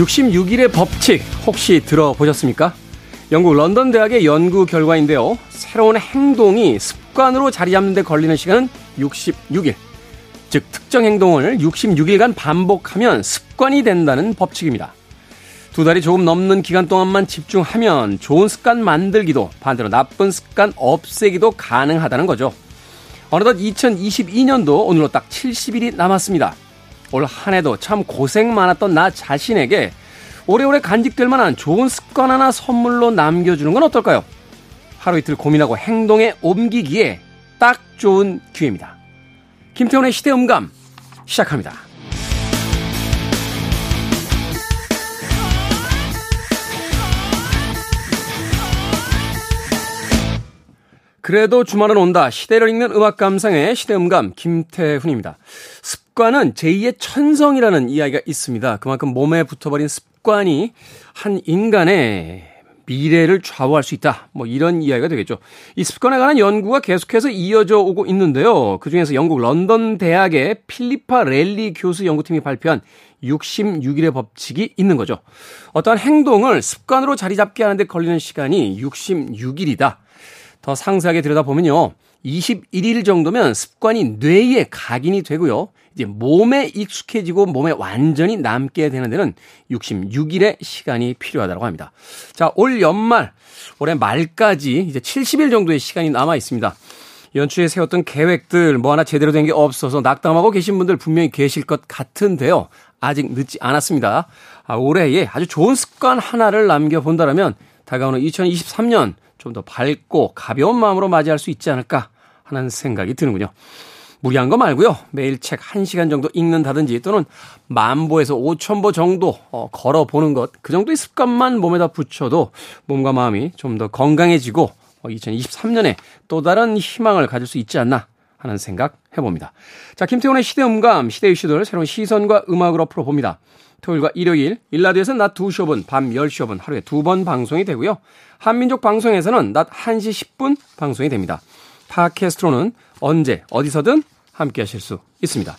66일의 법칙 혹시 들어보셨습니까? 영국 런던 대학의 연구 결과인데요. 새로운 행동이 습관으로 자리 잡는 데 걸리는 시간은 66일. 즉 특정 행동을 66일간 반복하면 습관이 된다는 법칙입니다. 두 달이 조금 넘는 기간 동안만 집중하면 좋은 습관 만들기도 반대로 나쁜 습관 없애기도 가능하다는 거죠. 어느덧 2022년도 오늘로 딱 70일이 남았습니다. 올 한 해도 참 고생 많았던 나 자신에게 오래오래 간직될 만한 좋은 습관 하나 선물로 남겨주는 건 어떨까요? 하루 이틀 고민하고 행동에 옮기기에 딱 좋은 기회입니다. 김태훈의 시대음감 시작합니다. 그래도 주말은 온다. 시대를 읽는 음악 감상의 시대음감 김태훈입니다. 습관은 제2의 천성이라는 이야기가 있습니다. 그만큼 몸에 붙어버린 습관이 한 인간의 미래를 좌우할 수 있다. 뭐 이런 이야기가 되겠죠. 이 습관에 관한 연구가 계속해서 이어져 오고 있는데요. 그중에서 영국 런던 대학의 필리파 랠리 교수 연구팀이 발표한 66일의 법칙이 있는 거죠. 어떠한 행동을 습관으로 자리 잡게 하는데 걸리는 시간이 66일이다. 더 상세하게 들여다보면요. 21일 정도면 습관이 뇌에 각인이 되고요. 이제 몸에 익숙해지고 몸에 완전히 남게 되는 데는 66일의 시간이 필요하다고 합니다. 자, 올 연말, 올해 말까지 이제 70일 정도의 시간이 남아 있습니다. 연초에 세웠던 계획들 뭐 하나 제대로 된 게 없어서 낙담하고 계신 분들 분명히 계실 것 같은데요. 아직 늦지 않았습니다. 아, 올해에 아주 좋은 습관 하나를 남겨본다면 다가오는 2023년 좀 더 밝고 가벼운 마음으로 맞이할 수 있지 않을까 하는 생각이 드는군요. 무리한 거 말고요. 매일 책 1시간 정도 읽는다든지 또는 만보에서 5천보 정도 어, 걸어보는 것. 그 정도의 습관만 몸에다 붙여도 몸과 마음이 좀 더 건강해지고 어, 2023년에 또 다른 희망을 가질 수 있지 않나 하는 생각 해봅니다. 자, 김태훈의 시대음감, 시대의 시도를 새로운 시선과 음악으로 풀어봅니다. 토요일과 일요일, 1라디오에서는 낮 2시 5분, 밤 10시 5분 하루에 두 번 방송이 되고요. 한민족 방송에서는 낮 1시 10분 방송이 됩니다. 팟캐스트로는 언제 어디서든 함께 하실 수 있습니다.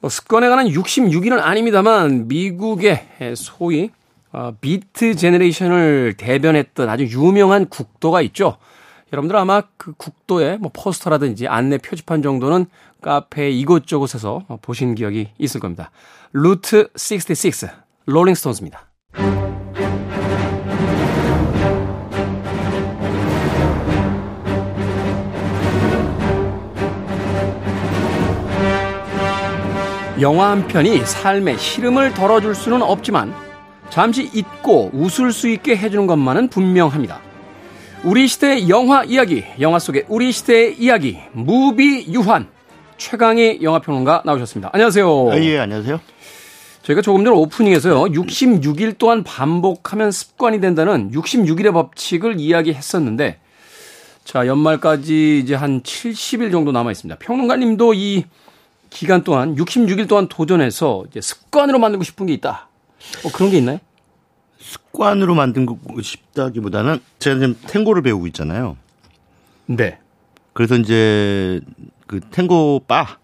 뭐 습관에 관한 66일은 아닙니다만 미국의 소위 어, 비트 제너레이션을 대변했던 아주 유명한 국도가 있죠. 여러분들 아마 그 국도에 뭐 포스터라든지 안내 표지판 정도는 카페 이곳저곳에서 보신 기억이 있을 겁니다. 루트 66 롤링스톤스입니다. 영화 한 편이 삶의 시름을 덜어줄 수는 없지만 잠시 잊고 웃을 수 있게 해주는 것만은 분명합니다. 우리 시대의 영화 이야기, 영화 속의 우리 시대의 이야기, 무비 유한 최강의 영화평론가 나오셨습니다. 안녕하세요. 아, 예, 안녕하세요. 저희가 조금 전 오프닝에서요, 66일 동안 반복하면 습관이 된다는 66일의 법칙을 이야기했었는데, 자, 연말까지 이제 한 70일 정도 남아 있습니다. 평론가님도 이 기간 동안 66일 동안 도전해서 이제 습관으로 만들고 싶은 게 있다. 어, 그런 게 있나요? 습관으로 만들고 싶다기보다는 제가 지금 탱고를 배우고 있잖아요. 네. 그래서 이제 그 탱고 바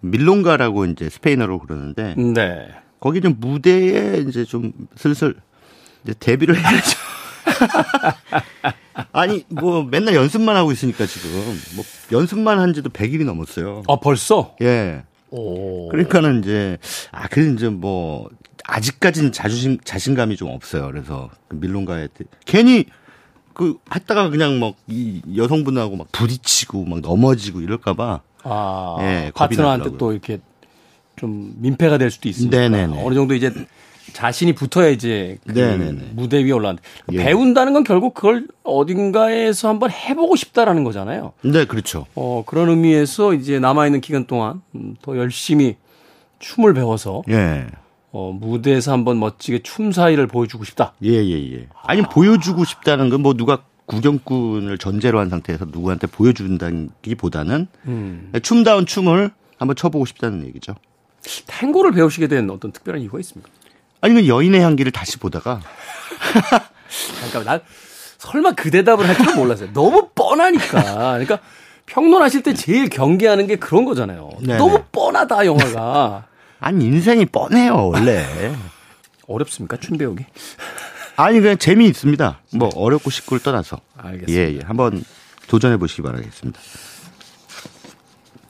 밀롱가라고 이제 스페인어로 그러는데 네. 거기 좀 무대에 이제 좀 슬슬 이제 데뷔를 해야죠. 아니 뭐 맨날 연습만 하고 있으니까 지금 뭐 연습만 한 지도 100일이 넘었어요. 아 벌써? 예. 오. 그러니까는 이제 아 그래 이제 뭐 아직까지는 자존심 자신감이 좀 없어요. 그래서 그 밀론가에 괜히 그 했다가 그냥 막 이 여성분하고 막 부딪히고 막 넘어지고 이럴까봐 아 예, 파트너한테. 또 이렇게 좀 민폐가 될 수도 있으니까 네네네. 어느 정도 이제 자신이 붙어야 이제 그. 무대 위에 올라가는 예. 배운다는 건 결국 그걸 어딘가에서 한번 해보고 싶다라는 거잖아요. 네 그렇죠. 어 그런 의미에서 이제 남아 있는 기간 동안 음, 더 열심히 춤을 배워서 예. 어, 무대에서 한번 멋지게 춤 사이를 보여주고 싶다. 예, 예, 예. 아니, 보여주고 싶다는 건 뭐 누가 구경꾼을 전제로 한 상태에서 누구한테 보여준다기 보다는 음. 춤다운 춤을 한번 춰보고 싶다는 얘기죠. 탱고를 배우시게 된 어떤 특별한 이유가 있습니까? 아니, 그 여인의 향기를 다시 보다가 잠깐만, 난 설마 그 대답을 할 줄은 몰랐어요. 너무 뻔하니까. 그러니까 평론하실 때 제일 경계하는 게 그런 거잖아요. 네네. 너무 뻔하다, 영화가. 아니, 인생이 뻔해요, 원래. 어렵습니까? 춘 배우기? 아니 그냥 재미 있습니다. 뭐 어렵고 쉽고를 떠나서. 알겠습니다. 예, 예. 한번 도전해 보시기 바라겠습니다.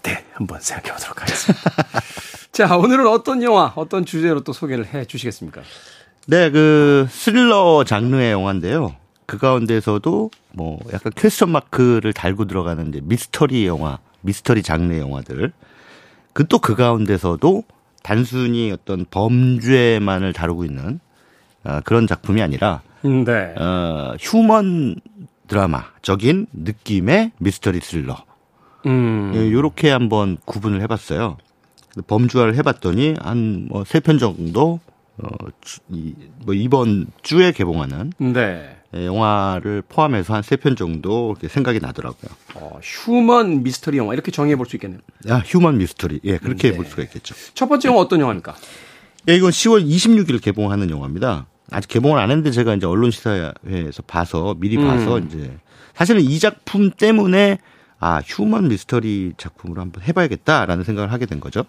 네, 한번 생각해 보도록 하겠습니다. 자, 오늘은 어떤 영화, 어떤 주제로 또 소개를 해 주시겠습니까? 네, 그 스릴러 장르의 영화인데요. 그 가운데서도 뭐 약간 퀘스천 마크를 달고 들어가는 이제 미스터리 영화, 미스터리 장르의 영화들. 그 또그 가운데서도 단순히 어떤 범죄만을 다루고 있는 어, 그런 작품이 아니라 네. 어, 휴먼 드라마적인 느낌의 미스터리 스릴러. 음. 예, 요렇게 한번 구분을 해봤어요. 범주화를 해봤더니 한 뭐 세 편 정도 어, 주, 이, 뭐 이번 주에 개봉하는 네. 예, 영화를 포함해서 한 세 편 정도 생각이 나더라고요. 어, 휴먼 미스터리 영화 이렇게 정의해 볼 수 있겠네요. 야, 휴먼 미스터리. 예, 그렇게 네. 볼 수가 있겠죠. 첫 번째 영화 어떤 영화입니까? 예, 이건 10월 26일 개봉하는 영화입니다. 아직 개봉을 안 했는데 제가 이제 언론 시사회에서 봐서 미리 봐서 음. 이제 사실은 이 작품 때문에 아 human 미스터리 작품으로 한번 해 봐야겠다라는 생각을 하게 된 거죠.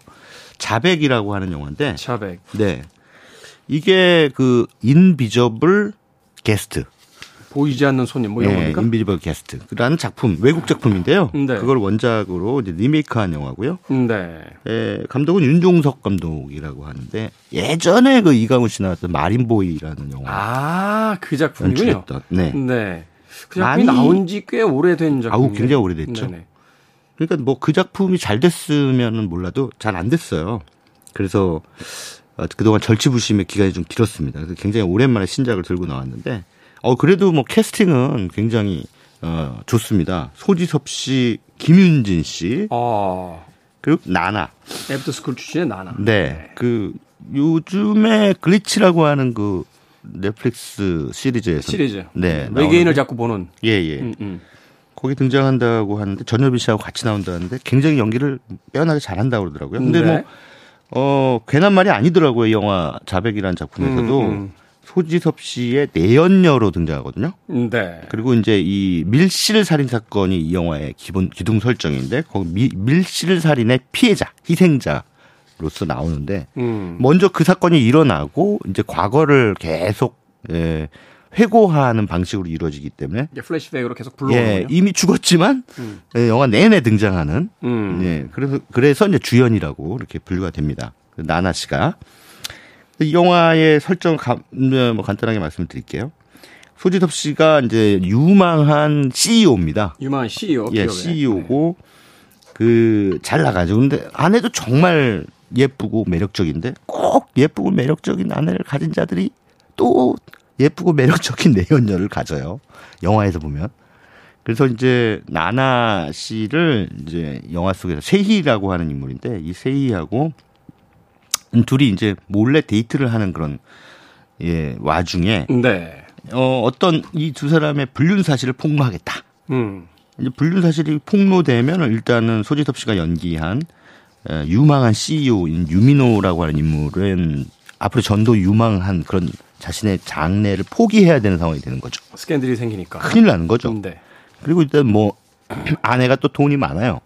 자백이라고 하는 영화인데, 자백. 네 이게 그 Invisible Guest, 보이지 않는 손님 뭐 이런 예, 겁니까? Invisible Guest라는 작품 외국 작품인데요. 네. 그걸 원작으로 이제 리메이크한 영화고요. 네. 예, 감독은 윤종석 감독이라고 하는데 예전에 그 김강우 씨 나왔던 마린보이라는 영화 아, 그 작품이군요. 연출했던. 네. 네. 그 작품이 많이- 나온 지 꽤 오래된 작품. 아우, 굉장히 오래됐죠. 그러니까 뭐 그 작품이 잘 됐으면은 몰라도 잘 안 됐어요. 그래서 어, 그동안 절치부심의 기간이 좀 길었습니다. 그래서 굉장히 오랜만에 신작을 들고 나왔는데 어 그래도 뭐 캐스팅은 굉장히 어 좋습니다. 소지섭 씨, 김윤진 씨, 아, 그리고 나나. 애프터 스쿨 출신의 나나. 네. 그 요즘에 글리치라고 하는 그 넷플릭스 시리즈에서 시리즈. 네. 외계인을 자꾸 보는. 예, 예. 음, 음. 거기 등장한다고 하는데 전효빈 씨하고 같이 나온다는데 굉장히 연기를 빼어나게 잘한다고 그러더라고요. 근데 네. 뭐 어, 괜한 말이 아니더라고요. 이 영화 자백이라는 작품에서도 음, 음. 소지섭 씨의 내연녀로 등장하거든요. 네. 그리고 이제 이 밀실 살인 사건이 이 영화의 기본 기둥 설정인데 거기 미, 밀실 살인의 피해자, 희생자 로서 나오는데 음. 먼저 그 사건이 일어나고 이제 과거를 계속 예, 회고하는 방식으로 이루어지기 때문에 이게 플래시백으로 계속 불러오는 예. 이미 죽었지만 음. 예, 영화 내내 등장하는 음. 예, 그래서 그래서 이제 주연이라고 이렇게 분류가 됩니다. 그 나나 씨가 이 영화의 설정 감, 네, 뭐 간단하게 말씀드릴게요. 소지섭 씨가 이제 유망한 CEO입니다. 유망한 CEO. 예, 기업의. CEO고 그잘 나가죠. 근데 아내도 정말 예쁘고 매력적인데 꼭 예쁘고 매력적인 아내를 가진 자들이 또 예쁘고 매력적인 내연녀를 가져요. 영화에서 보면. 그래서 이제 나나 씨를 이제 영화 속에서 세희라고 하는 인물인데 이 세희하고 둘이 이제 몰래 데이트를 하는 그런 예 와중에 네. 어 어떤 이 두 사람의 불륜 사실을 폭로하겠다. 음. 이제 불륜 사실이 폭로되면 일단은 소지섭 씨가 연기한 에, 유망한 CEO인 유미노라고 하는 인물은 앞으로 전도 유망한 그런 자신의 장래를 포기해야 되는 상황이 되는 거죠. 스캔들이 생기니까. 큰일 나는 거죠. 네. 그리고 일단 뭐 아내가 또 돈이 많아요.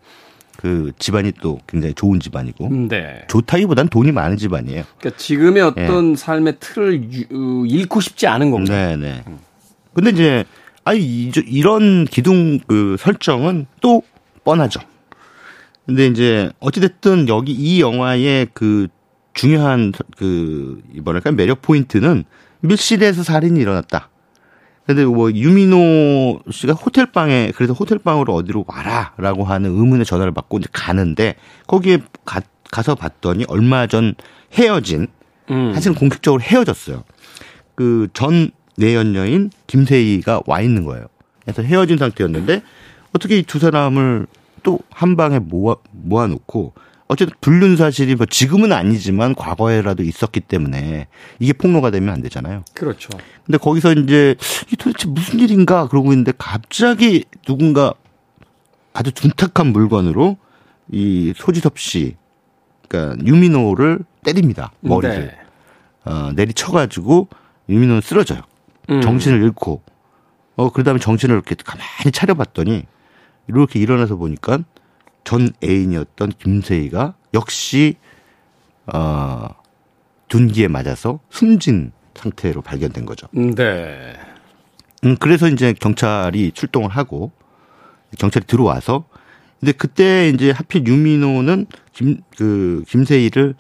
그 집안이 또 굉장히 좋은 집안이고 네. 좋다기보단 돈이 많은 집안이에요. 그러니까 지금의 어떤 삶의 틀을 유, 어, 잃고 싶지 않은 겁니다. 네, 네. 근데 이제 아니 이- 이런 기둥 그 설정은 또 뻔하죠. 근데 이제 어찌됐든 여기 이 영화의 그 중요한 그 뭐랄까 매력 포인트는 밀실에서 살인이 일어났다. 근데 뭐 유미노 씨가 호텔 방에 그래서 호텔 방으로 어디로 와라라고 하는 의문의 전화를 받고 이제 가는데 거기에 가, 가서 봤더니 얼마 전 헤어진 음. 사실은 공식적으로 헤어졌어요. 그 전 내연녀인 김세희가 와 있는 거예요. 그래서 헤어진 상태였는데 어떻게 이 두 사람을 또 한 방에 모아 모아놓고 어쨌든 불륜 사실이 뭐 지금은 아니지만 과거에라도 있었기 때문에 이게 폭로가 되면 안 되잖아요. 그렇죠. 근데 거기서 이제 이 도대체 무슨 일인가 그러고 있는데 갑자기 누군가 아주 둔탁한 물건으로 이 소지섭 씨, 그러니까 유민호를 때립니다. 머리를. 네. 어, 내리쳐가지고 유민호는 쓰러져요. 음. 정신을 잃고. 어, 그 다음에 정신을 이렇게 가만히 차려봤더니 이렇게 일어나서 보니까 전 애인이었던 김세희가 역시, 어, 둔기에 맞아서 숨진 상태로 발견된 거죠. 네. 음, 그래서 이제 경찰이 출동을 하고 경찰이 들어와서 근데 그때 이제 하필 유민호는 김 그 김세희를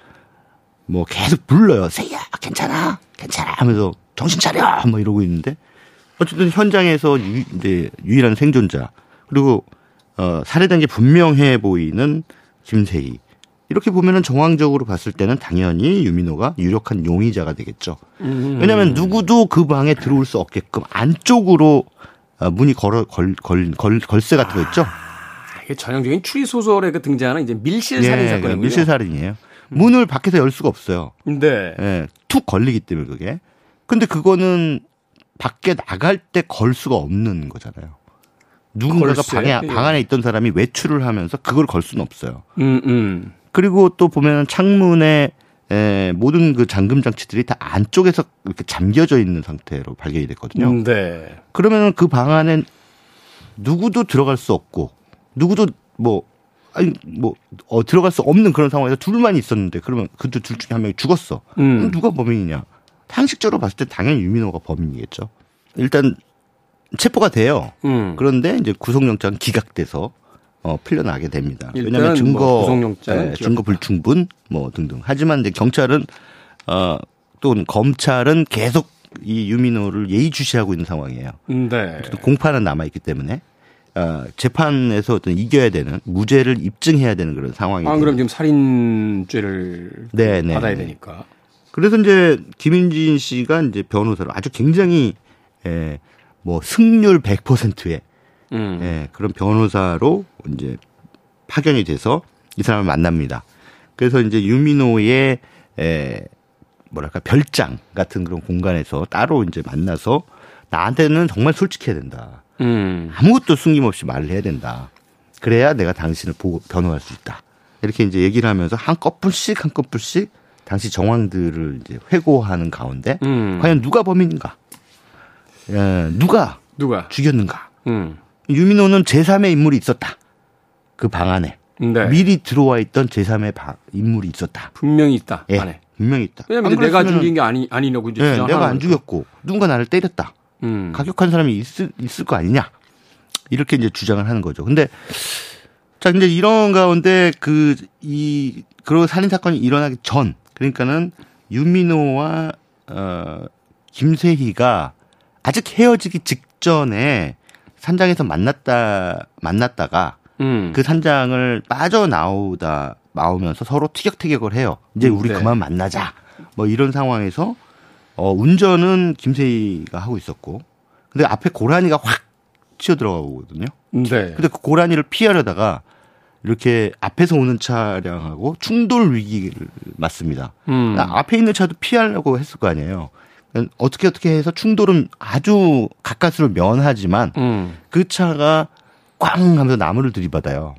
뭐 계속 불러요. 세희야, 괜찮아, 괜찮아 하면서 정신 차려, 뭐 이러고 있는데 어쨌든 현장에서 유, 이제 유일한 생존자 그리고 어 살해된 게 분명해 보이는 김세희 이렇게 보면은 정황적으로 봤을 때는 당연히 유민호가 유력한 용의자가 되겠죠. 왜냐하면 누구도 그 방에 들어올 수 없게끔 안쪽으로 어, 문이 걸어 걸, 걸, 걸 걸쇠 같은 거 있죠. 이게 전형적인 추리 소설에 그 등장하는 이제 밀실 살인 사건이군요. 예, 밀실 살인이에요. 문을 밖에서 열 수가 없어요. 네. 예, 툭 걸리기 때문에 그게. 근데 그거는 밖에 나갈 때 걸 수가 없는 거잖아요. 누군가가? 방에 예. 방 안에 있던 사람이 외출을 하면서 그걸 걸 수는 없어요. 음, 음. 그리고 또 보면 창문에 에, 모든 그 잠금 장치들이 다 안쪽에서 이렇게 잠겨져 있는 상태로 발견이 됐거든요. 음, 네. 그러면 그 방 안엔 누구도 들어갈 수 없고 누구도 뭐 아니 뭐 어, 들어갈 수 없는 그런 상황에서 둘만 있었는데 그러면 그 둘 중에 한 명이 죽었어. 음. 누가 범인이냐? 상식적으로 봤을 때 당연히 유민호가 범인이겠죠. 일단 체포가 돼요. 음. 그런데 이제 구속영장 기각돼서 어, 풀려나게 됩니다. 왜냐하면 증거 뭐 구속영장은 예, 기각. 증거 불충분 뭐 등등. 하지만 이제 경찰은 어, 또는 검찰은 계속 이 유민호를 예의주시하고 있는 상황이에요. 음, 네. 또 공판은 남아 있기 때문에 어, 재판에서 어떤 이겨야 되는 무죄를 입증해야 되는 그런 상황이. 안 아, 그럼 지금 살인죄를 네, 네, 받아야 네. 되니까. 그래서 이제 김인진 씨가 이제 변호사로 아주 굉장히 에, 뭐 승률 100%의 음. 예, 그런 변호사로 이제 파견이 돼서 이 사람을 만납니다. 그래서 이제 유민호의 에, 뭐랄까 별장 같은 그런 공간에서 따로 이제 만나서 나한테는 정말 솔직해야 된다. 음. 아무것도 숨김없이 말을 해야 된다. 그래야 내가 당신을 보고 변호할 수 있다. 이렇게 이제 얘기를 하면서 한 꺼풀씩 한 꺼풀씩 당시 정황들을 이제 회고하는 가운데 음. 과연 누가 범인인가? 예, 누가 누가? 죽였는가? 음. 유민호는 제3의 인물이 있었다. 그 방 안에. 네. 미리 들어와 있던 제3의 방, 인물이 있었다. 분명히 있다. 예, 안에. 분명히 있다. 왜냐면 내가 죽인 게 아니 아니라고 이제 예, 내가 안. 죽였고 누군가 나를 때렸다. 음. 가격한 사람이 있을, 있을 거 아니냐. 이렇게 이제 주장을 하는 거죠. 근데 자, 근데 이런 가운데 그, 이, 그런 살인 사건이 일어나기 전, 그러니까는 유민호와, 어, 김세희가 아직 헤어지기 직전에 산장에서 만났다, 만났다가 음. 그 산장을 빠져나오다, 나오면서 서로 티격태격을 해요. 이제 우리 네. 그만 만나자. 뭐 이런 상황에서, 어, 운전은 김세희가 하고 있었고, 근데 앞에 고라니가 확 튀어들어가거든요. 네. 근데 그 고라니를 피하려다가 이렇게 앞에서 오는 차량하고 충돌 위기를 맞습니다. 음. 앞에 있는 차도 피하려고 했을 거 아니에요. 어떻게 어떻게 해서 충돌은 아주 가까스로 면하지만 음. 그 차가 꽝 하면서 나무를 들이받아요.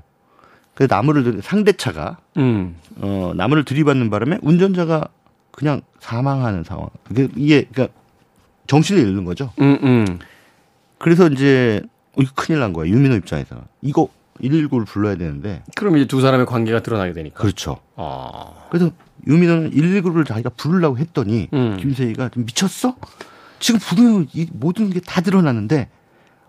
그 나무를 들- 상대 차가 음. 어 나무를 들이받는 바람에 운전자가 그냥 사망하는 상황. 이게 이게 그러니까 정신을 잃는 거죠. 음. 음. 그래서 이제 어, 이거 큰일 난 거야. 유민호 입장에서. 이거 119를 불러야 되는데. 그럼 이제 두 사람의 관계가 드러나게 되니까. 그렇죠. 아. 그래서 유민호는 119를 자기가 부르려고 했더니 음. 김세희가 좀 미쳤어? 지금 부르면 이 모든 게 다 드러나는데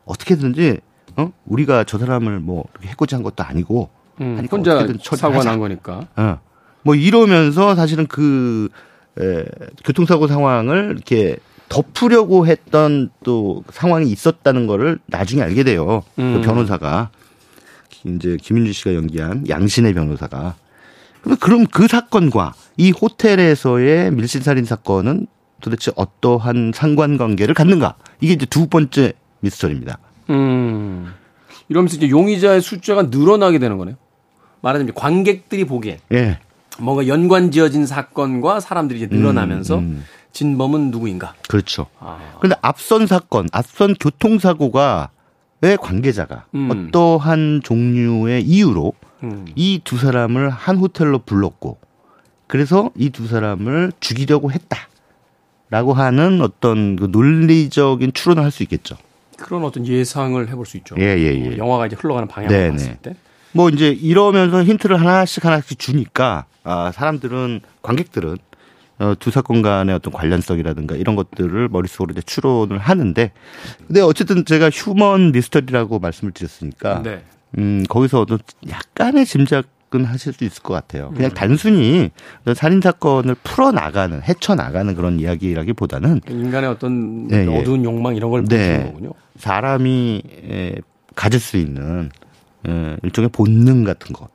어떻게든지 어? 우리가 저 사람을 뭐 해코지한 것도 아니고 음. 하니까 혼자 어떻게든. 사고가 난 거니까. 어. 뭐 이러면서 사실은 그 에, 교통사고 상황을 이렇게 덮으려고 했던 또 상황이 있었다는 거를 나중에 알게 돼요. 음. 그 변호사가 이제 김윤주 씨가 연기한 양신의 변호사가. 그럼 그 사건과 이 호텔에서의 밀실살인 사건은 도대체 어떠한 상관관계를 갖는가? 이게 이제 두 번째 미스터리입니다. 음. 이러면서 이제 용의자의 숫자가 늘어나게 되는 거네요. 말하자면 관객들이 보기엔 예. 뭔가 연관 지어진 사건과 사람들이 이제 늘어나면서 음. 진범은 누구인가? 그렇죠. 아. 근데 앞선 사건, 앞선 교통사고가 왜 관계자가 음. 어떠한 종류의 이유로 음. 이두 사람을 한 호텔로 불렀고 그래서 이 두 사람을 죽이려고 했다라고 하는 어떤 그 논리적인 추론을 할 수 있겠죠. 그런 어떤 예상을 해볼 수 있죠. 예, 예, 예. 영화가 이제 흘러가는 방향을 네네. 봤을 때. 뭐 이제 이러면서 힌트를 하나씩 하나씩 주니까 아 사람들은 관객들은 어, 두 사건 간의 어떤 관련성이라든가 이런 것들을 머릿속으로 이제 추론을 하는데 근데 어쨌든 제가 휴먼 미스터리라고 말씀을 드렸으니까 네. 음, 거기서도 약간의 짐작 은 하실 수 있을 것 같아요. 그냥 음. 단순히 어떤 살인 사건을 풀어 나가는, 헤쳐 나가는 그런 이야기라기보다는 인간의 어떤 네, 예. 어두운 욕망 이런 걸 네. 보는 거군요. 사람이 에, 가질 수 있는 에, 일종의 본능 같은 것.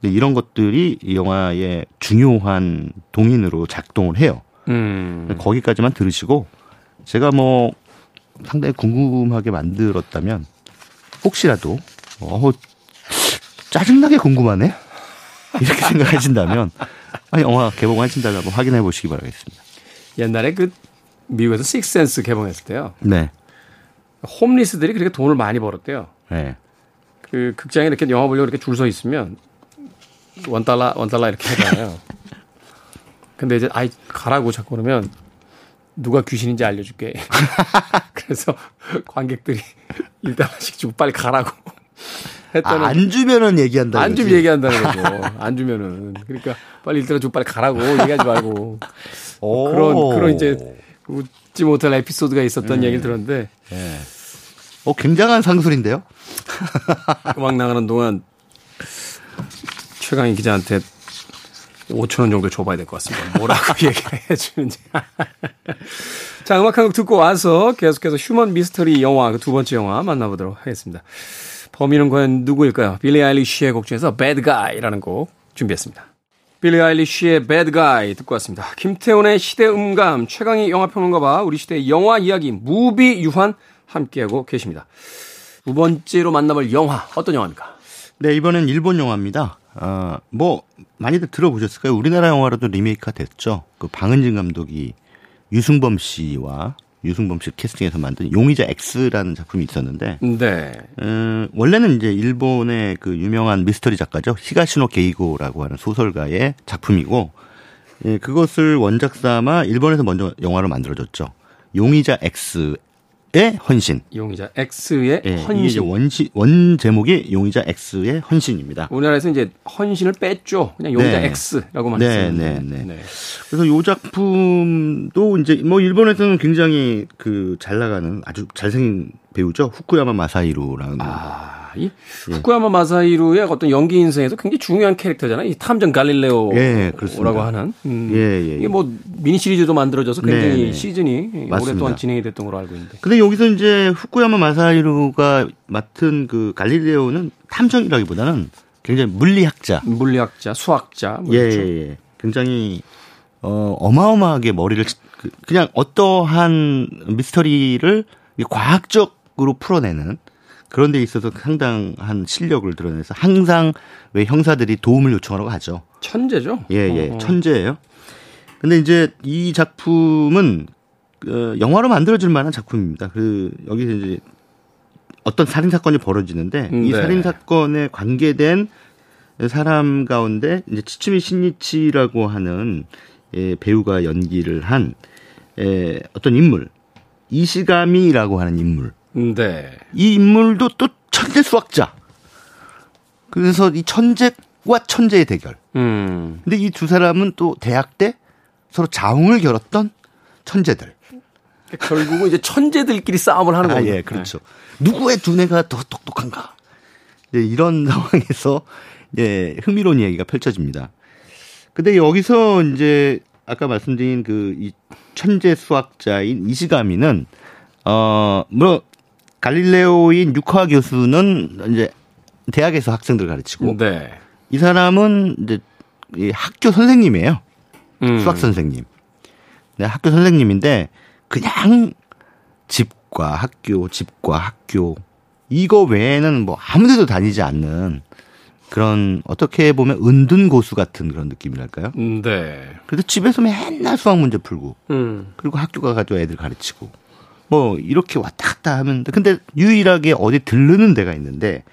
근데 이런 것들이 이 영화의 중요한 동인으로 작동을 해요. 음. 거기까지만 들으시고 제가 뭐 상당히 궁금하게 만들었다면 혹시라도 어 짜증나게 궁금하네 이렇게 생각하신다면 아, 영화 개봉하신다면 한번 확인해 보시기 바라겠습니다. 옛날에 그 미국에서 식센스 개봉했을 때요. 네, 홈리스들이 그렇게 돈을 많이 벌었대요. 네, 그 극장에 이렇게 영화 보려고 이렇게 줄 서 있으면 원 달러 원 달러 이렇게 해잖아요. 근데 이제 아이 가라고 자꾸 그러면 누가 귀신인지 알려줄게. 그래서 관객들이 1달러씩 주고 빨리 가라고 했더니 아, 안 주면은 얘기한다. 안 주면 얘기한다는 거죠. 안 주면은 그러니까 빨리 1달러 주고 빨리 가라고 얘기하지 말고 그런 그런 이제 웃지 못할 에피소드가 있었던 얘기를 들었는데 어 굉장한 상술인데요. 음악 나가는 동안 최강희 기자한테 5천 원 정도 줘봐야 될 것 같습니다. 뭐라고 얘기를 해주는지. 자, 음악 한 곡 듣고 와서 계속해서 human 미스터리 영화 그 두 번째 영화 만나보도록 하겠습니다. 범인은 과연 누구일까요? 빌리 아일리쉬의 곡 중에서 Bad Guy라는 곡 준비했습니다. 빌리 아일리쉬의 Bad Guy 듣고 왔습니다. 김태훈의 시대 음감, 최강희 영화평론가와 우리 시대의 영화 이야기, 무비 유환 함께하고 계십니다. 두 번째로 만나볼 영화, 어떤 영화입니까? 네 이번엔 일본 영화입니다. 아 뭐 많이들 들어보셨을까요? 우리나라 영화로도 리메이크가 됐죠. 그 방은진 감독이 유승범 씨와 유승범 씨 캐스팅해서 만든 용의자 X라는 작품이 있었는데 네. 음, 원래는 이제 일본의 그 유명한 미스터리 작가죠. 히가시노 게이고라고 하는 소설가의 작품이고, 예, 그것을 원작 삼아 일본에서 먼저 영화로 만들어졌죠. 용의자 X 의 헌신. 용의자 X의 예, 이게 헌신. 원시, 원 제목이 용의자 X의 헌신입니다. 우리나라에서 이제 헌신을 뺐죠. 그냥 용의자 네. X라고만 네, 했었는데. 네, 네. 그래서 이 작품도 이제 뭐 일본에서는 굉장히 그 잘 나가는 아주 잘생긴 배우죠. 후쿠야마 마사히루라는. 아, 이 후쿠야마 마사히루의 어떤 연기 인생에서 굉장히 중요한 캐릭터잖아요. 이 탐정 갈릴레오라고 예. 하는. 음. 예, 예, 예. 이게 뭐 미니 시리즈도 만들어져서 굉장히 네, 네. 시즌이 맞습니다. 오랫동안 진행이 됐던 걸로 알고 있는데. 근데 여기서 이제 후쿠야마 마사히루가 맡은 그 갈릴레오는 탐정이라기보다는 굉장히 물리학자. 물리학자, 수학자. 뭐 예. 예, 예. 굉장히 어 어마어마하게 머리를 치- 그- 그냥 어떠한 미스터리를 과학적으로 풀어내는 그런 데 있어서 상당한 실력을 드러내서 항상 왜 형사들이 도움을 요청하라고 하죠. 천재죠. 예, 예. 어, 어. 천재예요. 근데 이제 이 작품은 어, 영화로 만들어질 만한 작품입니다. 그 여기서 이제 어떤 살인 사건이 벌어지는데 음, 이 네. 살인 사건에 관계된 사람 가운데 이제 치츠미 신이치라고 하는 예, 배우가 연기를 한 예, 어떤 인물 이시가미라고 하는 인물 네. 이 인물도 또 천재 수학자. 그래서 이 천재와 천재의 대결. 음. 근데 이 두 사람은 또 대학 때 서로 자웅을 겨뤘던 천재들. 결국은 이제 천재들끼리 싸움을 하는 아, 거예요. 예, 그렇죠. 누구의 두뇌가 더 똑똑한가? 이제 이런 상황에서 예, 흥미로운 이야기가 펼쳐집니다. 근데 여기서 이제 아까 말씀드린 그 이 천재 수학자인 이시가미는 어뭐 갈릴레오인 유카 교수는 이제 대학에서 학생들 가르치고 네. 이 사람은 이제 이 학교 선생님이에요. 음. 수학 선생님. 네, 학교 선생님인데 그냥 집과 학교, 집과 학교 이거 외에는 뭐 아무데도 다니지 않는 그런 어떻게 보면 은둔 고수 같은 그런 느낌이랄까요? 음, 네. 그래도 집에서 맨날 수학 문제 풀고 음. 그리고 학교 가가지고 애들 가르치고 뭐 이렇게 왔다 갔다 하면 돼. 근데 유일하게 어디 들르는 데가 있는데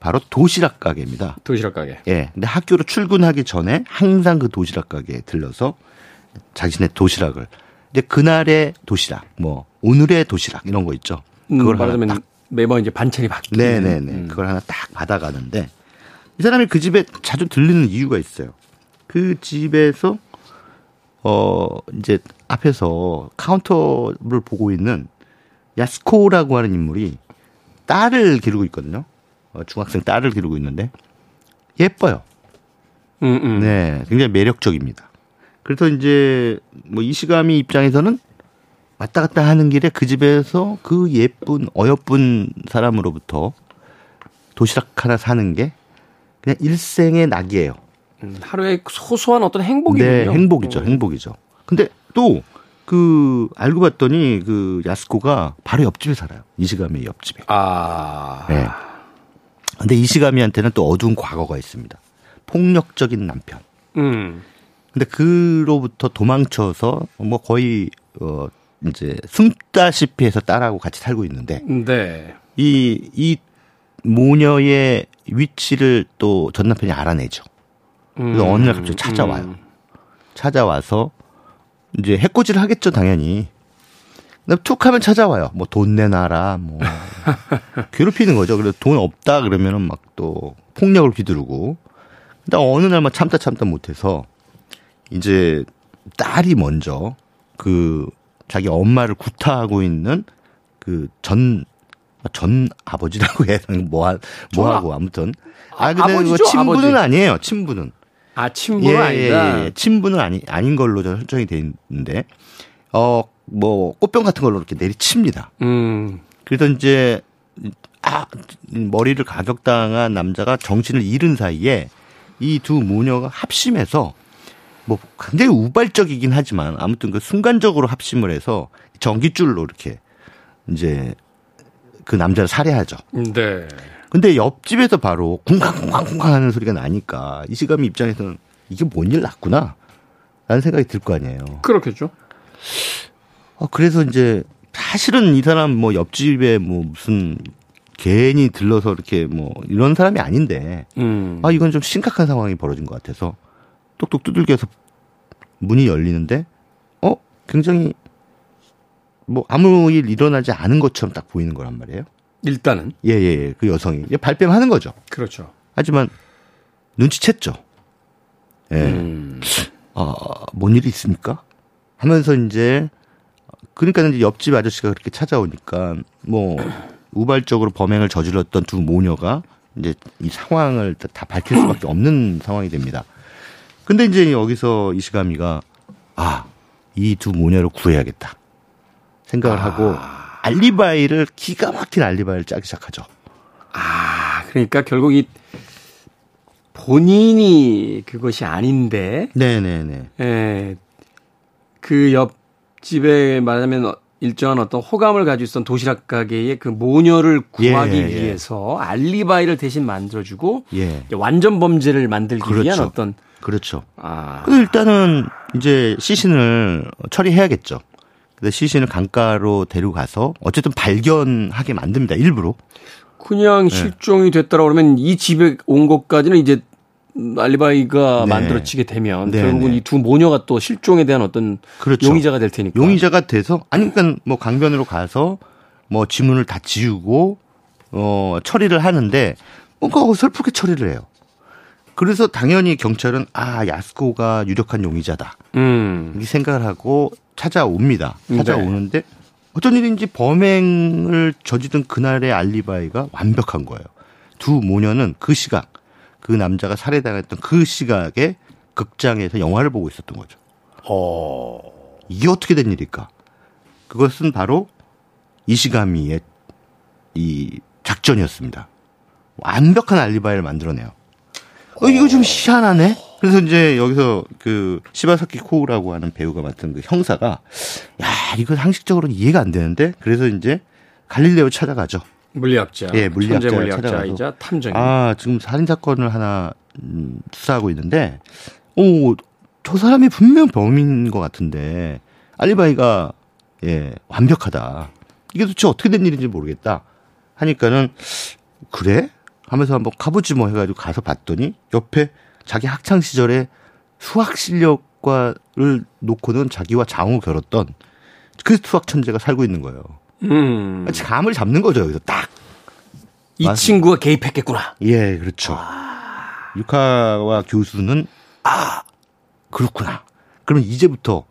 바로 도시락 가게입니다. 도시락 가게. 예. 근데 학교로 출근하기 전에 항상 그 도시락 가게에 들러서 자신의 도시락을 이제 그날의 도시락, 뭐 오늘의 도시락 이런 거 있죠. 음, 그걸 하나 말하자면 딱 매번 이제 반찬이 바뀌는. 네네네. 음. 그걸 하나 딱 받아가는데 이 사람이 그 집에 자주 들리는 이유가 있어요. 그 집에서 어, 이제 앞에서 카운터를 보고 있는 야스코라고 하는 인물이 딸을 기르고 있거든요. 어, 중학생 딸을 기르고 있는데 예뻐요. 음, 음. 네, 굉장히 매력적입니다. 그래서 이제 뭐 이시가미 입장에서는 왔다 갔다 하는 길에 그 집에서 그 예쁜 어여쁜 사람으로부터 도시락 하나 사는 게 그냥 일생의 낙이에요. 음, 하루의 소소한 어떤 행복이군요. 네, 행복이죠. 행복이죠. 근데 또 그 알고 봤더니 그 야스코가 바로 옆집에 살아요. 이시가미 옆집에. 아. 네. 근데 이시가미한테는 또 어두운 과거가 있습니다. 폭력적인 남편. 음. 근데 그로부터 도망쳐서 뭐 거의 어 이제 숨다시피 해서 딸하고 같이 살고 있는데 네. 이 이 모녀의 위치를 또 전 남편이 알아내죠. 그래서 음, 어느 날 갑자기 찾아와요. 음. 찾아와서 이제 해코지를 하겠죠, 당연히. 근데 툭 하면 찾아와요. 뭐 돈 내놔라, 뭐. 괴롭히는 거죠. 그래서 돈 없다 그러면은 막 또 폭력을 휘두르고. 근데 어느 날만 참다 참다 못해서 이제 딸이 먼저 그 자기 엄마를 구타하고 있는 그 전, 전 아버지라고 해야 되나, 뭐, 하- 뭐 하고 아무튼. 아, 근데 아버지죠, 친부는 아버지. 아니에요, 친부는. 아, 친부는 아니다. 예, 예. 친부는 아니, 아닌 걸로 저 설정이 돼 있는데, 어, 뭐, 꽃병 같은 걸로 이렇게 내리칩니다. 음. 그래서 이제, 아, 머리를 가격당한 남자가 정신을 잃은 사이에 이 두 모녀가 합심해서 뭐 굉장히 우발적이긴 하지만 아무튼 그 순간적으로 합심을 해서 전기줄로 이렇게 이제 그 남자를 살해하죠. 네. 근데 옆집에서 바로 쿵쾅쿵쾅쿵쾅 하는 소리가 나니까 이 시감이 입장에서는 이게 뭔 일 났구나. 라는 생각이 들 거 아니에요. 그렇겠죠. 어, 그래서 이제 사실은 이 사람 뭐 옆집에 뭐 무슨 괜히 들러서 이렇게 뭐 이런 사람이 아닌데 음. 아 이건 좀 심각한 상황이 벌어진 것 같아서 똑똑 두들겨서 문이 열리는데 어 굉장히 뭐 아무 일 일어나지 않은 것처럼 딱 보이는 거란 말이에요. 일단은 예예 예 그 여성이 발뺌하는 거죠. 그렇죠. 하지만 눈치챘죠. 예. 음. 아, 뭔 일이 있습니까? 하면서 이제 그러니까 이제 옆집 아저씨가 그렇게 찾아오니까 뭐 우발적으로 범행을 저질렀던 두 모녀가 이제 이 상황을 다- 다 밝힐 수밖에 없는 상황이 됩니다. 근데 이제 여기서 이시가미가 아, 이 두 모녀를 구해야겠다. 생각을 하고 알리바이를 기가 막힌 알리바이를 짜기 시작하죠. 아, 그러니까 결국 이 본인이 그것이 아닌데, 네네네. 예, 그 옆집에 말하자면 어- 일정한 어떤 호감을 가지고 있었던 도시락 가게의 그 모녀를 구하기 예, 예. 위해서 알리바이를 대신 만들어주고 예. 완전 범죄를 만들기 위한 그렇죠. 어떤 그렇죠. 아, 일단은 이제 시신을 처리해야겠죠. 근데 시신을 강가로 데리고 가서 어쨌든 발견하게 만듭니다. 일부러. 그냥 실종이 됐다라고 그러면 이 집에 온 것까지는 이제 알리바이가 네. 만들어지게 되면 네, 결국은 네. 이두 모녀가 또 실종에 대한 어떤 그렇죠. 용의자가 될 테니까. 용의자가 돼서 아니 그러니까 뭐 강변으로 가서 뭐 지문을 다 지우고 어 처리를 하는데 뭔가 어설프게 처리를 해요. 그래서 당연히 경찰은 아 야스코가 유력한 용의자다 음. 이렇게 생각을 하고 찾아옵니다. 네. 찾아오는데 어떤 일인지 범행을 저지른 그날의 알리바이가 완벽한 거예요. 두 모녀는 그 시각, 그 남자가 살해당했던 그 시각에 극장에서 영화를 보고 있었던 거죠. 어. 이게 어떻게 된 일일까? 그것은 바로 이시가미의 이 작전이었습니다. 완벽한 알리바이를 만들어내요. 어, 이거 좀 희한하네? 그래서 이제 여기서 그 시바사키 코우라고 하는 배우가 맡은 그 형사가 야, 이거 상식적으로는 이해가 안 되는데 그래서 이제 갈릴레오 찾아가죠. 물리학자. 예, 물리학자를 천재 물리학자이자. 탐정이. 아, 지금 살인 사건을 하나, 음, 수사하고 있는데, 오, 저 사람이 분명 범인인 것 같은데, 알리바이가, 예, 완벽하다. 이게 도대체 어떻게 된 일인지 모르겠다. 하니까는, 그래? 하면서 한번 가보지 뭐 해가지고 가서 봤더니, 옆에 자기 학창 시절에 수학 실력과를 놓고는 자기와 장우 결었던 그 수학 천재가 살고 있는 거예요. 음. 감을 잡는 거죠, 여기서 딱. 이 맞- 친구가 개입했겠구나. 예, 그렇죠. 유카와 교수는 아 그렇구나. 그럼 이제부터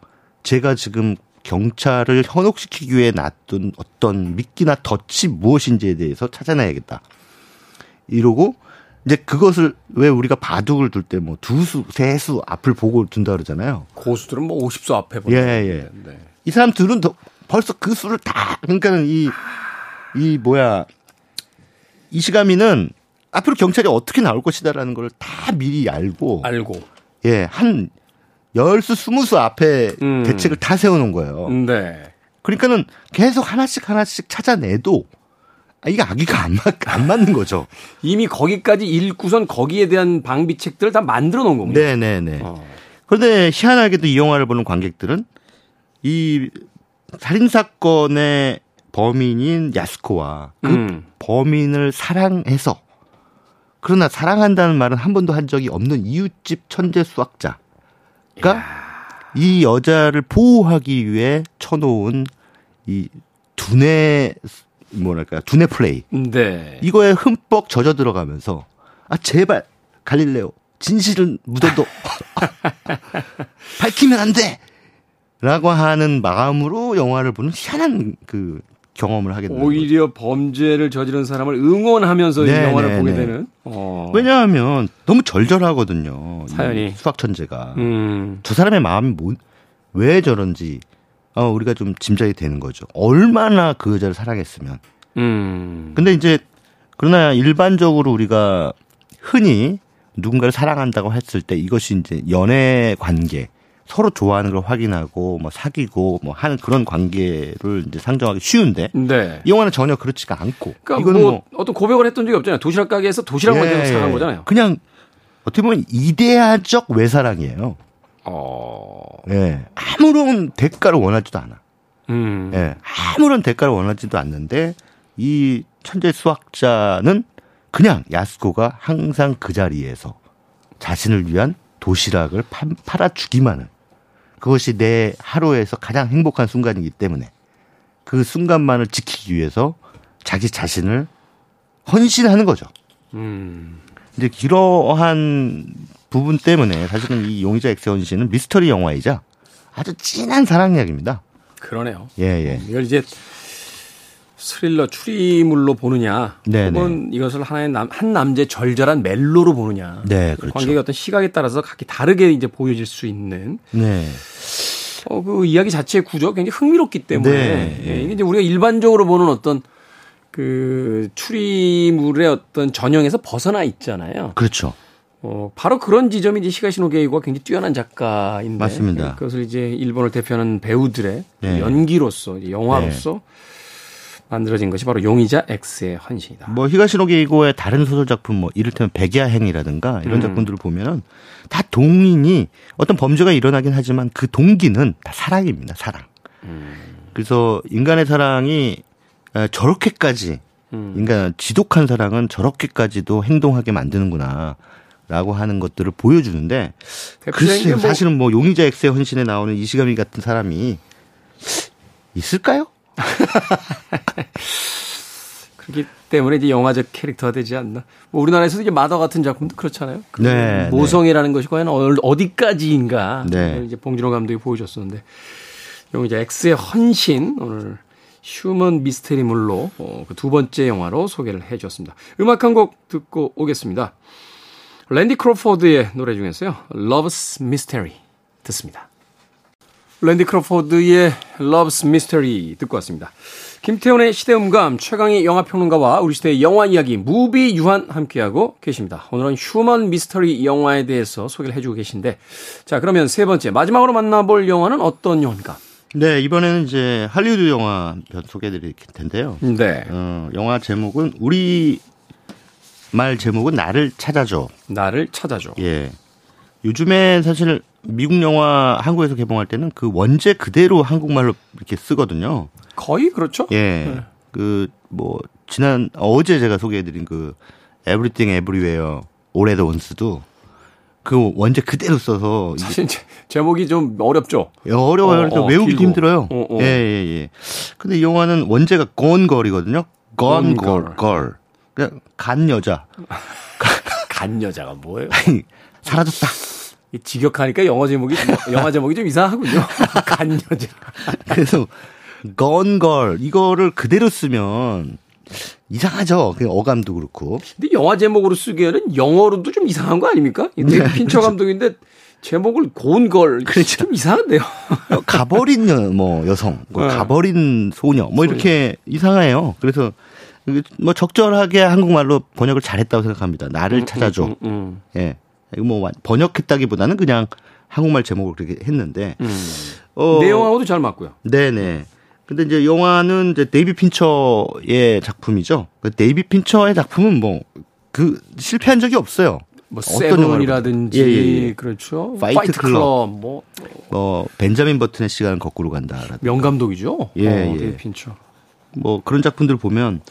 제가 지금 경찰을 현혹시키기 위해 놨던 어떤 미끼나 덫이 무엇인지에 대해서 찾아내야겠다. 이러고 이제 그것을 왜 우리가 바둑을 둘 때 뭐 두 수, 세 수 앞을 보고 둔다 그러잖아요. 고수들은 뭐 50수 앞에 보는 예, 예. 네. 이 사람들은 더 벌써 그 수를 다 그러니까는 이, 이 뭐야 이시가미는 앞으로 경찰이 어떻게 나올 것이다라는 걸 다 미리 알고 알고. 예, 한 열수 스무 수 앞에 음. 대책을 다 세워놓은 거예요. 네. 그러니까는 계속 하나씩 하나씩 찾아내도 아, 이게 아기가 안, 맞, 안 맞는 거죠. 이미 거기까지 읽고선 거기에 대한 방비책들을 다 만들어 놓은 거군요. 네네네. 어. 그런데 희한하게도 이 영화를 보는 관객들은 이 살인사건의 범인인 야스코와 그 음. 범인을 사랑해서 그러나 사랑한다는 말은 한 번도 한 적이 없는 이웃집 천재 수학자가 이 여자를 보호하기 위해 쳐놓은 이 두뇌 뭐랄까 두뇌 플레이 네. 이거에 흠뻑 젖어 들어가면서 아 제발 갈릴레오 진실은 묻어도 밝히면 안 돼. 라고 하는 마음으로 영화를 보는 희한한 그 경험을 하게 되는 거죠. 오히려 범죄를 저지른 사람을 응원하면서 이 네, 영화를 네, 보게 네. 되는. 어. 왜냐하면 너무 절절하거든요. 이 사연이. 수학 천재가 음. 저 사람의 마음이 뭐, 왜 저런지 어, 우리가 좀 짐작이 되는 거죠. 얼마나 그 여자를 사랑했으면. 음. 근데 이제 그러나 일반적으로 우리가 흔히 누군가를 사랑한다고 했을 때 이것이 이제 연애 관계 서로 좋아하는 걸 확인하고 뭐 사귀고 뭐 하는 그런 관계를 이제 상정하기 쉬운데 네. 이 영화는 전혀 그렇지가 않고 그러니까 이거는 뭐, 뭐 어떤 고백을 했던 적이 없잖아요. 도시락 가게에서 도시락 예, 사간 거잖아요. 그냥 어떻게 보면 이데아적 외사랑이에요. 어. 예. 아무런 대가를 원하지도 않아. 음. 예. 아무런 대가를 원하지도 않는데 이 천재 수학자는 그냥 야스코가 항상 그 자리에서 자신을 위한 도시락을 파- 팔아 주기만 은 그것이 내 하루에서 가장 행복한 순간이기 때문에 그 순간만을 지키기 위해서 자기 자신을 헌신하는 거죠. 음. 이제 이러한 부분 때문에 사실은 이 용의자 엑스 헌신은 미스터리 영화이자 아주 진한 사랑 이야기입니다. 그러네요. 예, 예. 이걸 이제 스릴러 추리물로 보느냐, 네네. 혹은 이것을 하나의 남, 한 남자의 절절한 멜로로 보느냐, 네, 그렇죠. 관객의 어떤 시각에 따라서 각기 다르게 이제 보여질 수 있는 네. 어, 그 이야기 자체의 구조가 굉장히 흥미롭기 때문에 네. 예, 이게 이제 우리가 일반적으로 보는 어떤 그 추리물의 어떤 전형에서 벗어나 있잖아요. 그렇죠. 어, 바로 그런 지점이 이제 시가시노 게이고가 굉장히 뛰어난 작가인데 맞습니다. 그것을 이제 일본을 대표하는 배우들의 네. 연기로서 영화로서 만들어진 것이 바로 용의자 X의 헌신이다. 뭐 히가시노 게이고의 다른 소설 작품 뭐 이를테면 백야행이라든가 이런 음. 작품들을 보면은 다 동인이 어떤 범죄가 일어나긴 하지만 그 동기는 다 사랑입니다. 사랑. 음. 그래서 인간의 사랑이 에, 저렇게까지 음. 인간 지독한 사랑은 저렇게까지도 행동하게 만드는구나. 라고 하는 것들을 보여주는데 글쎄요 뭐- 사실은 뭐 용의자 X의 헌신에 나오는 이시가미 같은 사람이 있을까요? 그렇기 때문에 이제 영화적 캐릭터가 되지 않나. 뭐 우리나라에서도 이제 마더 같은 작품도 그렇잖아요. 그 네, 모성애라는 것이 과연 어- 어디까지인가. 네. 이제 봉준호 감독이 보여줬었는데 용의자 X의 헌신 오늘 human 미스테리물로 어, 그 두 번째 영화로 소개를 해주었습니다. 음악 한 곡 듣고 오겠습니다. 랜디 크로포드의 노래 중에서요. Love's Mystery 듣습니다. 랜디 크로포드의 Love's Mystery 듣고 왔습니다. 김태훈의 시대음감, 최강희 영화평론가와 우리 시대의 영화 이야기, 무비 유환 함께하고 계십니다. 오늘은 human 미스터리 영화에 대해서 소개를 해주고 계신데, 자, 그러면 세 번째, 마지막으로 만나볼 영화는 어떤 영화인가? 네 이번에는 이제 할리우드 영화 편 소개해드릴 텐데요. 네. 어, 영화 제목은 우리 말 제목은 나를 찾아줘. 나를 찾아줘. 예. 요즘에 사실 미국 영화 한국에서 개봉할 때는 그 원제 그대로 한국말로 이렇게 쓰거든요. 거의 그렇죠? 예. 그뭐 지난 어제 제가 소개해드린 그 Everything Everywhere All at Once도 그 원제 그대로 써서 이게 사실 제- 제목이 좀 어렵죠? 어려워요. 어, 그래서 어, 외우기도 길고. 힘들어요. 어, 어. 예, 예, 예. 근데 이 영화는 원제가 Gone Girl이거든요. Gone Gone Girl. Girl. girl. 그냥 간 여자. 간 여자가 뭐예요? 아니, 사라졌다. 직역하니까 영어 제목이 영화 제목이 좀 이상하군요. 간 여자. 그래서 건걸 이거를 그대로 쓰면 이상하죠. 그 어감도 그렇고. 근데 영화 제목으로 쓰기에는 영어로도 좀 이상한 거 아닙니까? 네, 핀처 그렇죠. 감독인데 제목을 고운 걸 그렇죠. 좀 이상한데요. 가버린 뭐 여성, 뭐 네. 가버린 소녀, 뭐 소녀. 이렇게 이상해요. 그래서 뭐 적절하게 한국말로 번역을 잘했다고 생각합니다. 나를 음, 음 찾아줘. 음, 음, 음. 예. 이거 뭐 번역했다기보다는 그냥 한국말 제목을 그렇게 했는데 음. 어, 내용하고도 잘 맞고요. 네네. 근데 이제 영화는 이제 데이비 핀처의 작품이죠. 그 데이비 핀처의 작품은 뭐 그 실패한 적이 없어요. 뭐 세븐이라든지 예, 예, 예. 그렇죠. Fight, Fight Club, Club 뭐. 뭐 벤자민 버튼의 시간을 거꾸로 간다. 명감독이죠. 예, 어, 예. 데이비 핀처. 뭐 그런 작품들 보면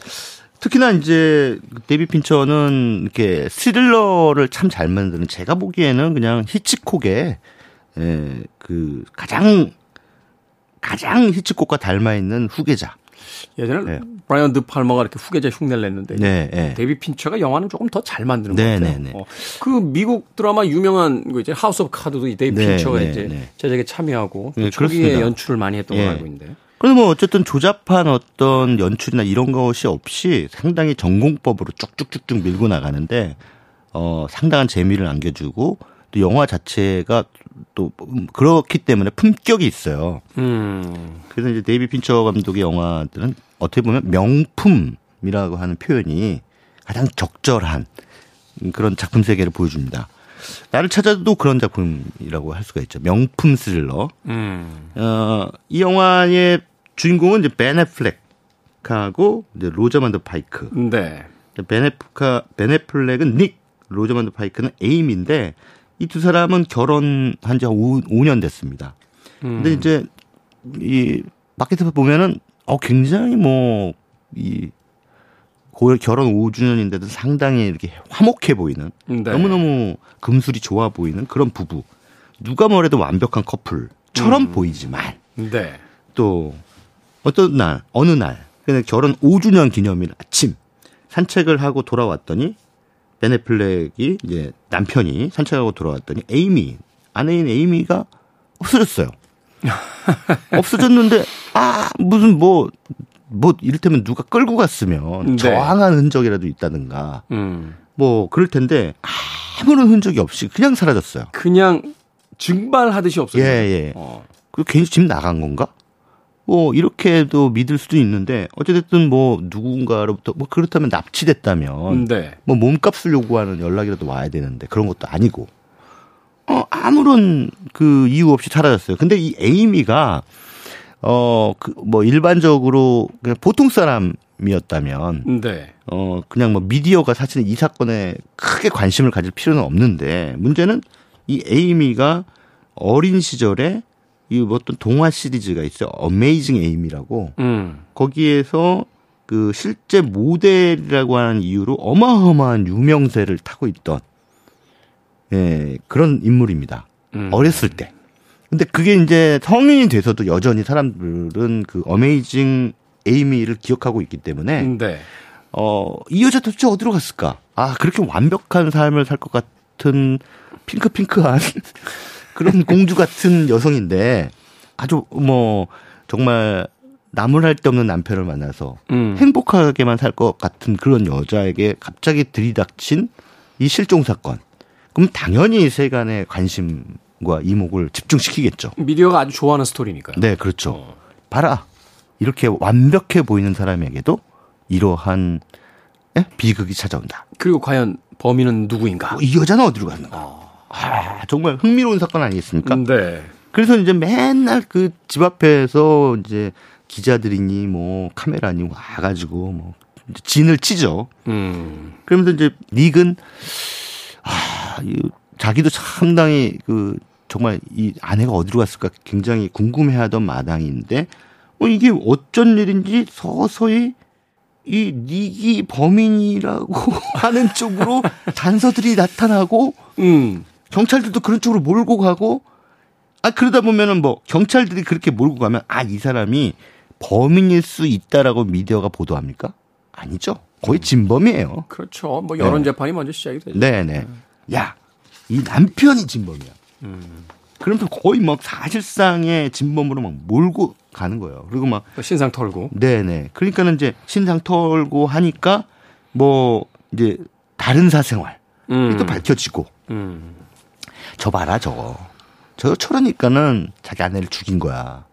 특히나 이제 데이비 핀처는 이렇게 스릴러를 참 잘 만드는 제가 보기에는 그냥 히치콕의 예, 그 가장 가장 히치콕과 닮아 있는 후계자. 예전에 네. 브라이언 드 팔머가 이렇게 후계자 흉내를 냈는데 네, 네. 데이비 핀처가 영화는 조금 더 잘 만드는 네, 것 같아요. 네, 네. 어, 그 미국 드라마 유명한 거 이제 House of Card도 데이비 네, 핀처가 이제 제작에 참여하고 네, 초기에 연출을 많이 했던 걸로 알고 있는데. 그래서 뭐 어쨌든 조잡한 어떤 연출이나 이런 것이 없이 상당히 정공법으로 쭉쭉쭉쭉 밀고 나가는데 어 상당한 재미를 안겨주고 또 영화 자체가 또 그렇기 때문에 품격이 있어요. 음. 그래서 이제 데이빗 핀처 감독의 영화들은 어떻게 보면 명품이라고 하는 표현이 가장 적절한 그런 작품 세계를 보여줍니다. 나를 찾아줘도 그런 작품이라고 할 수가 있죠. 명품 스릴러. 음. 어, 이 영화의 주인공은 이제 벤 애플렉하고 이제 로자먼드 파이크. 네. 벤 애플렉 벤 애플렉은 닉, 로자먼드 파이크는 에이미인데 이 두 사람은 결혼한 지 5, 5년 됐습니다. 음. 근데 이제 이 마켓에서 보면은 어 굉장히 뭐이 결혼 5주년인데도 상당히 이렇게 화목해 보이는 네. 너무너무 금슬이 좋아 보이는 그런 부부. 누가 뭐래도 완벽한 커플처럼 음. 보이지만 네. 또 어떤 날 어느 날 결혼 5주년 기념일 아침 산책을 하고 돌아왔더니 베네플렉이 이제 남편이 산책하고 돌아왔더니 에이미 아내인 에이미가 없어졌어요. 없어졌는데 아 무슨 뭐뭐 이를테면 누가 끌고 갔으면 네. 저항한 흔적이라도 있다든가 음. 뭐 그럴 텐데 아무런 흔적이 없이 그냥 사라졌어요. 그냥 증발하듯이 없어요. 예, 예. 어. 그 괜히 집 나간 건가? 뭐 이렇게도 믿을 수도 있는데 어찌됐든 뭐 누군가로부터 뭐 그렇다면 납치됐다면 네. 뭐 몸값을 요구하는 연락이라도 와야 되는데 그런 것도 아니고 어 아무런 그 이유 없이 사라졌어요. 근데 이 에이미가 어, 그, 뭐, 일반적으로 그냥 보통 사람이었다면. 네. 어, 그냥 뭐 미디어가 사실은 이 사건에 크게 관심을 가질 필요는 없는데, 문제는 이 에이미가 어린 시절에 이 어떤 동화 시리즈가 있어요. 어메이징 에이미라고. 음. 거기에서 그 실제 모델이라고 하는 이유로 어마어마한 유명세를 타고 있던 예, 그런 인물입니다. 음. 어렸을 때. 근데 그게 이제 성인이 돼서도 여전히 사람들은 그 어메이징 에이미를 기억하고 있기 때문에 네. 어, 이 여자 도대체 어디로 갔을까? 아, 그렇게 완벽한 삶을 살 것 같은 핑크핑크한 그런 공주 같은 여성인데 아주 뭐 정말 나무랄 데 없는 남편을 만나서 음. 행복하게만 살 것 같은 그런 여자에게 갑자기 들이닥친 이 실종 사건. 그럼 당연히 세간의 관심 과 이목을 집중시키겠죠. 미디어가 아주 좋아하는 스토리니까요. 네, 그렇죠. 어. 봐라. 이렇게 완벽해 보이는 사람에게도 이러한 예? 비극이 찾아온다. 그리고 과연 범인은 누구인가? 어, 이 여자는 어디로 갔는가? 어. 아, 정말 흥미로운 사건 아니겠습니까? 네. 그래서 이제 맨날 그 집 앞에서 이제 기자들이니 뭐 카메라니 와가지고 뭐 진을 치죠. 음. 그러면서 이제 닉은 아, 이 자기도 상당히 그 정말 이 아내가 어디로 갔을까 굉장히 궁금해하던 마당인데 어 이게 어쩐 일인지 서서히 이 닉이 범인이라고 하는 쪽으로 단서들이 나타나고 음 경찰들도 그런 쪽으로 몰고 가고 아 그러다 보면은 뭐 경찰들이 그렇게 몰고 가면 아 이 사람이 범인일 수 있다라고 미디어가 보도합니까? 아니죠. 거의 진범이에요. 그렇죠. 뭐 여론 네. 재판이 먼저 시작이 되죠. 네네. 야, 이 남편이 진범이야. 음. 그러면서 거의 막 사실상의 진범으로 막 몰고 가는 거예요. 그리고 막 신상 털고. 네네. 그러니까는 이제 신상 털고 하니까 뭐 이제 다른 사생활 음. 또 밝혀지고. 음. 저 봐라 저거. 저 저러니까는 자기 아내를 죽인 거야.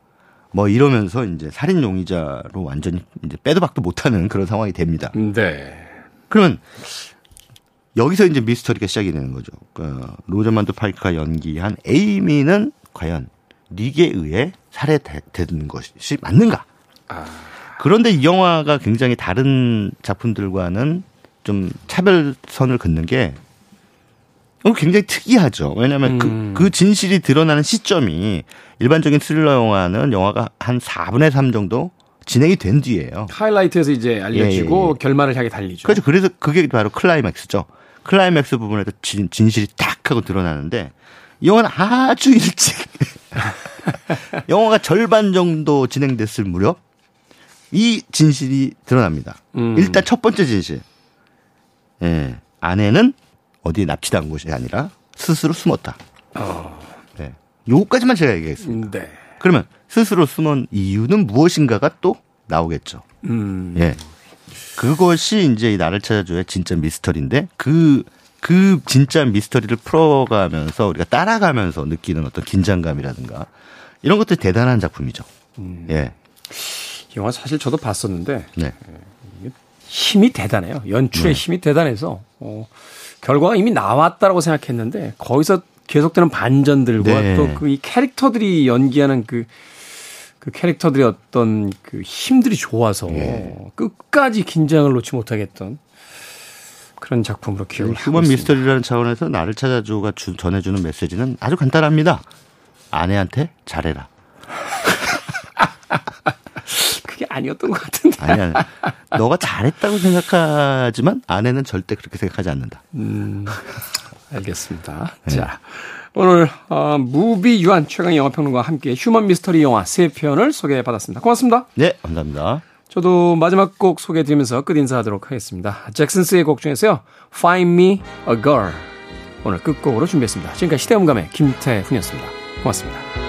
뭐 이러면서 이제 살인 용의자로 완전히 이제 빼도 박도 못하는 그런 상황이 됩니다. 네. 그러면 여기서 이제 미스터리가 시작이 되는 거죠. 그 로저만드 파이크가 연기한 에이미는 과연 닉에 의해 살해된 것이 맞는가? 아. 그런데 이 영화가 굉장히 다른 작품들과는 좀 차별선을 긋는 게 굉장히 특이하죠. 왜냐하면 그, 음. 그, 그 진실이 드러나는 시점이 일반적인 스릴러 영화는 영화가 한 4분의 3 정도 진행이 된 뒤에요. 하이라이트에서 이제 알려지고 예, 예, 예. 결말을 향해 달리죠. 그렇죠. 그래서 그게 바로 클라이맥스죠. 클라이맥스 부분에서 진, 진실이 딱 하고 드러나는데 이 영화는 아주 일찍 영화가 절반 정도 진행됐을 무렵 이 진실이 드러납니다. 음. 일단 첫 번째 진실. 예. 아내는 어디에 납치당한 것이 아니라 스스로 숨었다. 어. 네. 요거까지만 제가 얘기했습니다. 네. 그러면 스스로 숨은 이유는 무엇인가가 또 나오겠죠. 음. 예. 그것이 이제 이 나를 찾아줘의 진짜 미스터리인데 그, 그 진짜 미스터리를 풀어가면서 우리가 따라가면서 느끼는 어떤 긴장감이라든가 이런 것들이 대단한 작품이죠. 음. 예. 이 영화 사실 저도 봤었는데 네. 예, 힘이 대단해요. 연출의 네. 힘이 대단해서 어, 결과가 이미 나왔다라고 생각했는데 거기서 계속되는 반전들과 네. 또그 이 캐릭터들이 연기하는 그, 그 캐릭터들의 어떤 그 힘들이 좋아서 네. 끝까지 긴장을 놓지 못하겠던 그런 작품으로 기억을 하고 휴먼 미스터리라는 차원에서 나를 찾아줘가 주, 전해주는 메시지는 아주 간단합니다. 아내한테 잘해라. 그게 아니었던 것 같은데. 아니, 아니. 너가 잘했다고 생각하지만 아내는 절대 그렇게 생각하지 않는다. 음, 알겠습니다. 네. 자, 오늘 어, 무비 유한 최강 영화평론가와 함께 휴먼 미스터리 영화 세 편을 소개해받았습니다. 고맙습니다. 네, 감사합니다. 저도 마지막 곡 소개해드리면서 끝 인사하도록 하겠습니다. 잭슨스의 곡 중에서요. Find Me a Girl 오늘 끝곡으로 준비했습니다. 지금까지 시대음감의 김태훈이었습니다. 고맙습니다.